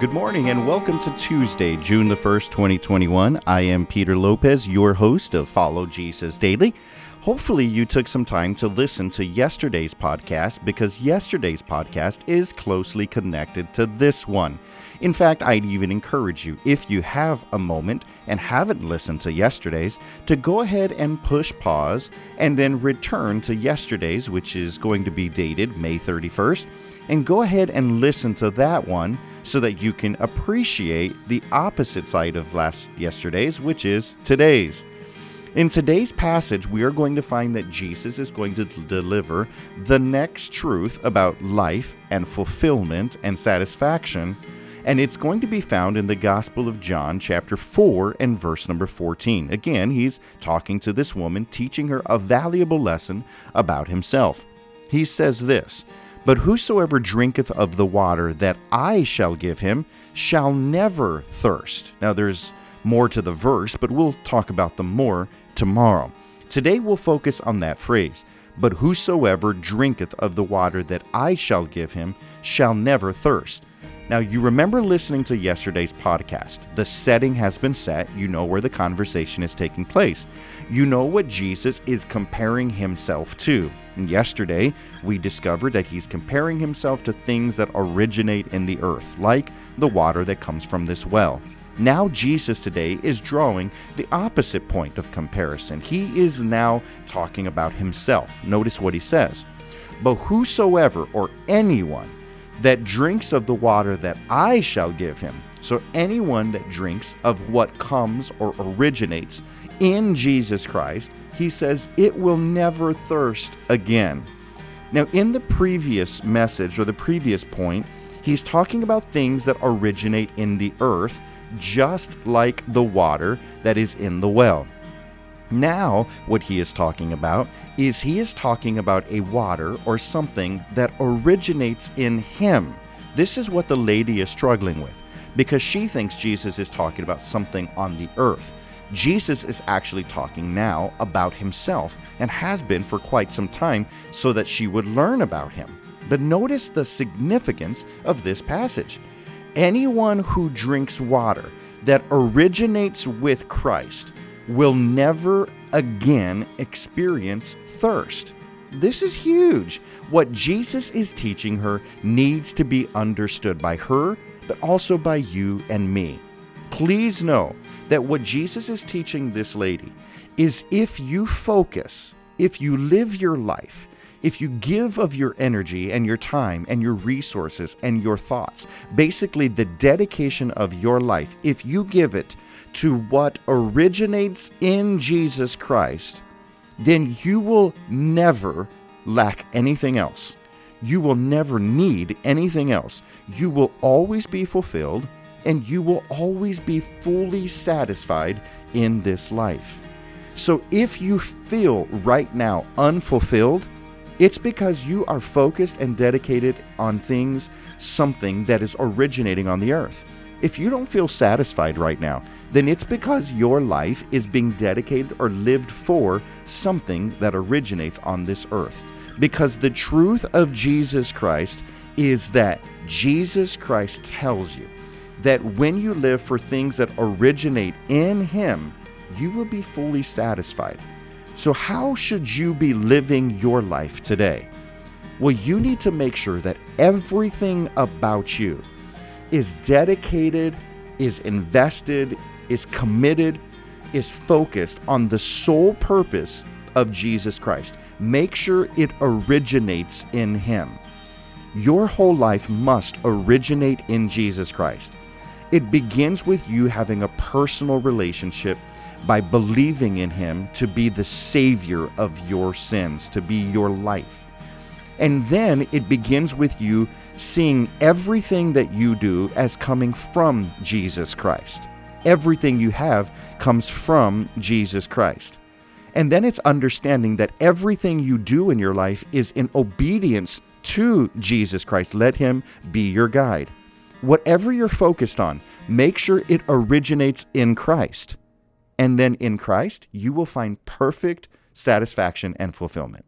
Good morning and welcome to Tuesday, June the 1st, 2021. I am Peter Lopez, your host of Follow Jesus Daily. Hopefully, you took some time to listen to yesterday's podcast because yesterday's podcast is closely connected to this one. In fact, I'd even encourage you, if you have a moment and haven't listened to yesterday's, to go ahead and push pause and then return to yesterday's, which is going to be dated May 31st, and go ahead and listen to that one so that you can appreciate the opposite side of last yesterday's, which is today's. In today's passage, we are going to find that Jesus is going to deliver the next truth about life and fulfillment and satisfaction, and it's going to be found in the Gospel of John, chapter 4, and verse number 14. Again, he's talking to this woman, teaching her a valuable lesson about himself. He says this But whosoever drinketh of the water that I shall give him shall never thirst. Now, there's more to the verse, but we'll talk about them more tomorrow. Today we'll focus on that phrase. But whosoever drinketh of the water that I shall give him shall never thirst. Now, you remember listening to yesterday's podcast. The setting has been set. You know where the conversation is taking place. You know what Jesus is comparing himself to. Yesterday, we discovered that he's comparing himself to things that originate in the earth, like the water that comes from this well. Now, Jesus today is drawing the opposite point of comparison. He is now talking about himself. Notice what he says But whosoever or anyone that drinks of the water that I shall give him, so anyone that drinks of what comes or originates in Jesus Christ, he says, it will never thirst again. Now, in the previous message or the previous point, he's talking about things that originate in the earth just like the water that is in the well. Now, what he is talking about is he is talking about a water or something that originates in him. This is what the lady is struggling with because she thinks Jesus is talking about something on the earth. Jesus is actually talking now about himself and has been for quite some time so that she would learn about him. But notice the significance of this passage. Anyone who drinks water that originates with Christ will never again experience thirst. This is huge. What Jesus is teaching her needs to be understood by her, but also by you and me. Please know that what Jesus is teaching this lady is if you focus, if you live your life if you give of your energy and your time and your resources and your thoughts, basically the dedication of your life, if you give it to what originates in Jesus Christ, then you will never lack anything else. You will never need anything else. You will always be fulfilled and you will always be fully satisfied in this life. So if you feel right now unfulfilled, it's because you are focused and dedicated on things, something that is originating on the earth. If you don't feel satisfied right now, then it's because your life is being dedicated or lived for something that originates on this earth. Because the truth of Jesus Christ is that Jesus Christ tells you that when you live for things that originate in Him, you will be fully satisfied. So, how should you be living your life today? Well, you need to make sure that everything about you is dedicated, is invested, is committed, is focused on the sole purpose of Jesus Christ. Make sure it originates in Him. Your whole life must originate in Jesus Christ. It begins with you having a personal relationship by believing in Him to be the Savior of your sins, to be your life. And then it begins with you seeing everything that you do as coming from Jesus Christ. Everything you have comes from Jesus Christ. And then it's understanding that everything you do in your life is in obedience to Jesus Christ. Let Him be your guide. Whatever you're focused on, make sure it originates in Christ. And then in Christ, you will find perfect satisfaction and fulfillment.